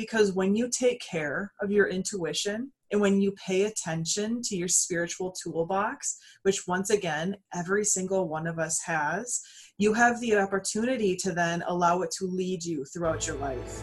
because when you take care of your intuition and when you pay attention to your spiritual toolbox, which once again, every single one of us has, you have the opportunity to then allow it to lead you throughout your life.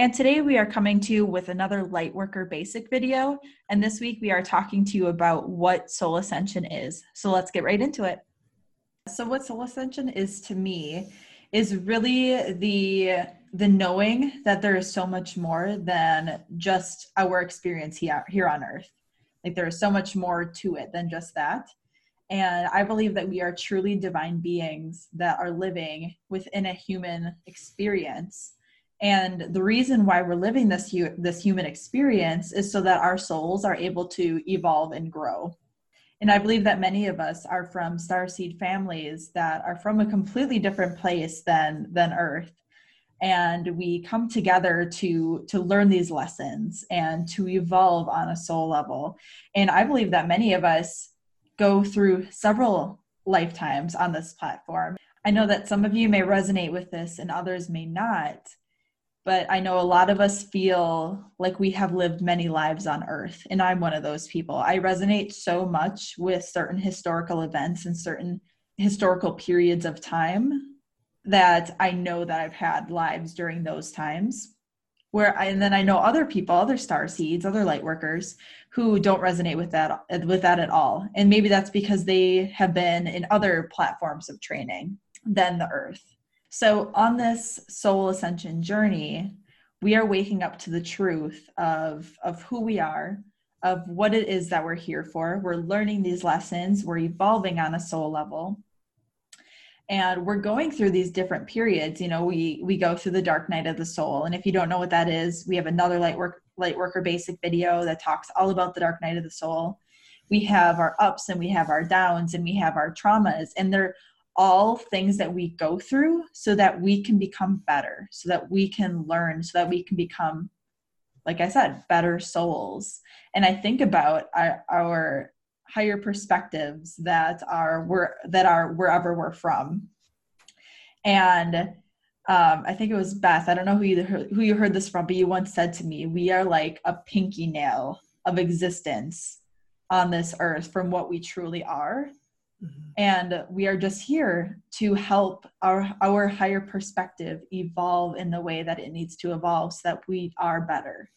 And today we are coming to you with another Lightworker Basic video. And this week we are talking to you about what Soul Ascension is. So let's get right into it. So what Soul Ascension is to me is really the the knowing that there is so much more than just our experience here, here on earth. Like there is so much more to it than just that. And I believe that we are truly divine beings that are living within a human experience and the reason why we're living this this human experience is so that our souls are able to evolve and grow. And i believe that many of us are from star seed families that are from a completely different place than than earth. And we come together to to learn these lessons and to evolve on a soul level. And i believe that many of us go through several lifetimes on this platform. I know that some of you may resonate with this and others may not but I know a lot of us feel like we have lived many lives on earth, and I'm one of those people. I resonate so much with certain historical events and certain historical periods of time that I know that I've had lives during those times. Where I, and then I know other people, other star seeds, other light workers who don't resonate with that with that at all. And maybe that's because they have been in other platforms of training than the earth so, on this soul ascension journey, we are waking up to the truth of, of who we are, of what it is that we're here for. We're learning these lessons, we're evolving on a soul level. And we're going through these different periods. You know, we we go through the dark night of the soul. And if you don't know what that is, we have another light work light worker basic video that talks all about the dark night of the soul. We have our ups and we have our downs and we have our traumas. And they're all things that we go through so that we can become better, so that we can learn, so that we can become, like I said, better souls. And I think about our, our higher perspectives that are where that are wherever we're from. And um, I think it was Beth. I don't know who you who you heard this from, but you once said to me, "We are like a pinky nail of existence on this earth from what we truly are." Mm-hmm. And we are just here to help our our higher perspective evolve in the way that it needs to evolve so that we are better.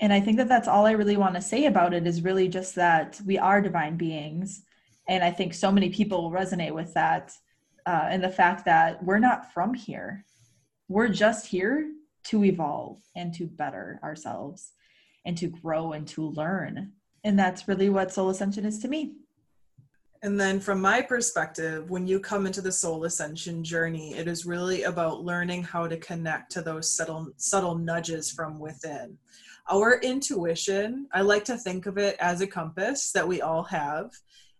And I think that that's all I really want to say about it is really just that we are divine beings. And I think so many people will resonate with that uh, and the fact that we're not from here. We're just here to evolve and to better ourselves and to grow and to learn. And that's really what Soul Ascension is to me. And then, from my perspective, when you come into the soul ascension journey, it is really about learning how to connect to those subtle, subtle nudges from within. Our intuition, I like to think of it as a compass that we all have,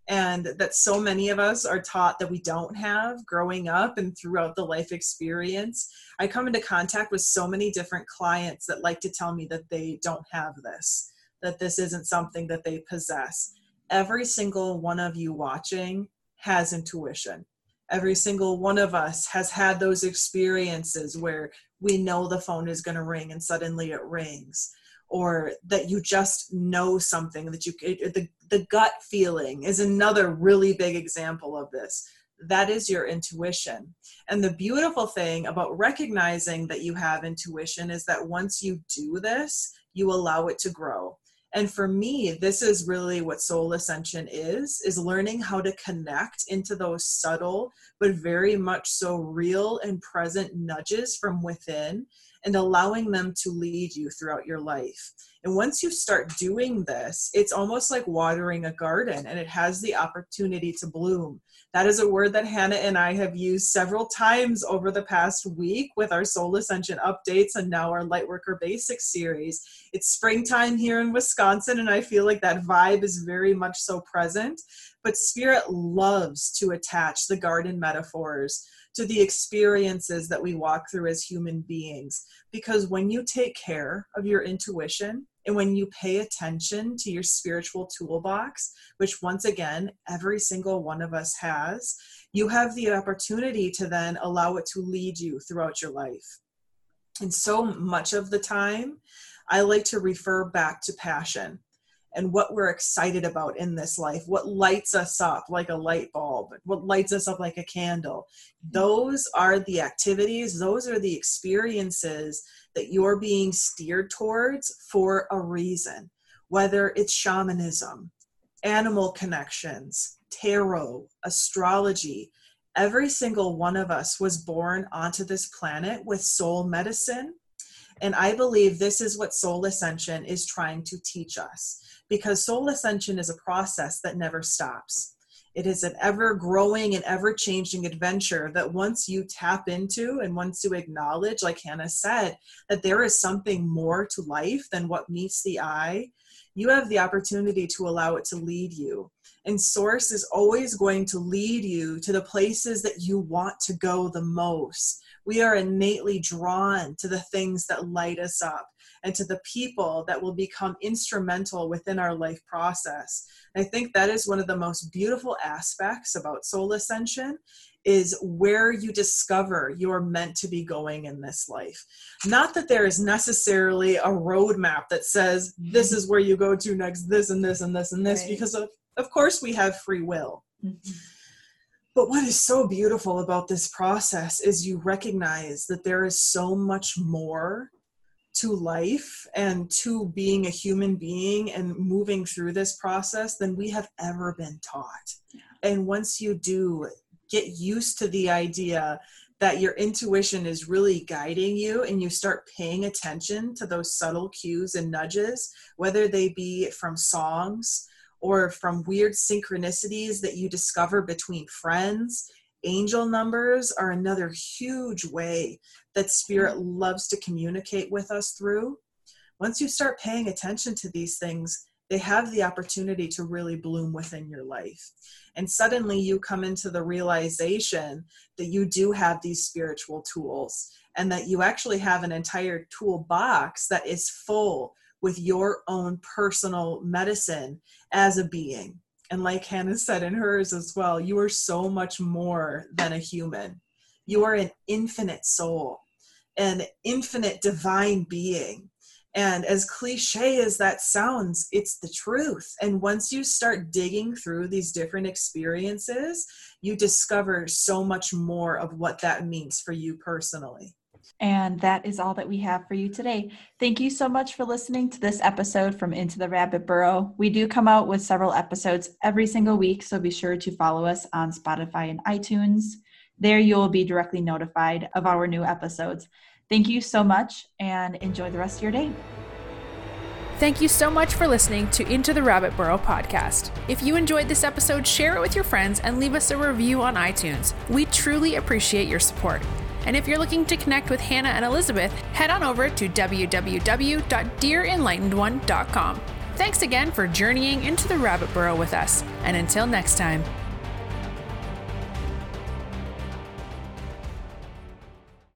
and that so many of us are taught that we don't have growing up and throughout the life experience. I come into contact with so many different clients that like to tell me that they don't have this, that this isn't something that they possess every single one of you watching has intuition. Every single one of us has had those experiences where we know the phone is going to ring and suddenly it rings or that you just know something that you the, the gut feeling is another really big example of this. That is your intuition. And the beautiful thing about recognizing that you have intuition is that once you do this you allow it to grow and for me this is really what soul ascension is is learning how to connect into those subtle but very much so real and present nudges from within and allowing them to lead you throughout your life. And once you start doing this, it's almost like watering a garden and it has the opportunity to bloom. That is a word that Hannah and I have used several times over the past week with our Soul Ascension updates and now our Lightworker Basics series. It's springtime here in Wisconsin, and I feel like that vibe is very much so present. But Spirit loves to attach the garden metaphors to the experiences that we walk through as human beings. Because when you take care of your intuition, and when you pay attention to your spiritual toolbox, which once again, every single one of us has, you have the opportunity to then allow it to lead you throughout your life. And so much of the time, I like to refer back to passion and what we're excited about in this life, what lights us up like a light bulb, what lights us up like a candle. Mm-hmm. Those are the activities, those are the experiences that you're being steered towards for a reason, whether it's shamanism, animal connections, tarot, astrology. Every single one of us was born onto this planet with soul medicine. And I believe this is what Soul Ascension is trying to teach us because Soul Ascension is a process that never stops. It is an ever growing and ever changing adventure that once you tap into and once you acknowledge, like Hannah said, that there is something more to life than what meets the eye, you have the opportunity to allow it to lead you. And Source is always going to lead you to the places that you want to go the most. We are innately drawn to the things that light us up and to the people that will become instrumental within our life process. And I think that is one of the most beautiful aspects about soul ascension is where you discover you're meant to be going in this life. Not that there is necessarily a roadmap that says this is where you go to next, this and this and this and this, right. because of, of course we have free will. Mm-hmm. But what is so beautiful about this process is you recognize that there is so much more to life and to being a human being and moving through this process than we have ever been taught. And once you do get used to the idea that your intuition is really guiding you and you start paying attention to those subtle cues and nudges, whether they be from songs or from weird synchronicities that you discover between friends angel numbers are another huge way that spirit loves to communicate with us through. Once you start paying attention to these things they have the opportunity to really bloom within your life. And suddenly you come into the realization that you do have these spiritual tools and that you actually have an entire toolbox that is full with your own personal medicine as a being and like Hannah said in hers as well, you are so much more than a human. You are an infinite soul, an infinite divine being. And as cliche as that sounds, it's the truth. And once you start digging through these different experiences, you discover so much more of what that means for you personally. And that is all that we have for you today. Thank you so much for listening to this episode from Into the Rabbit Burrow. We do come out with several episodes every single week, so be sure to follow us on Spotify and iTunes. There you will be directly notified of our new episodes. Thank you so much and enjoy the rest of your day. Thank you so much for listening to Into the Rabbit Burrow podcast. If you enjoyed this episode, share it with your friends and leave us a review on iTunes. We truly appreciate your support. And if you're looking to connect with Hannah and Elizabeth, head on over to www.dearenlightenedone.com. Thanks again for journeying into the rabbit burrow with us, and until next time.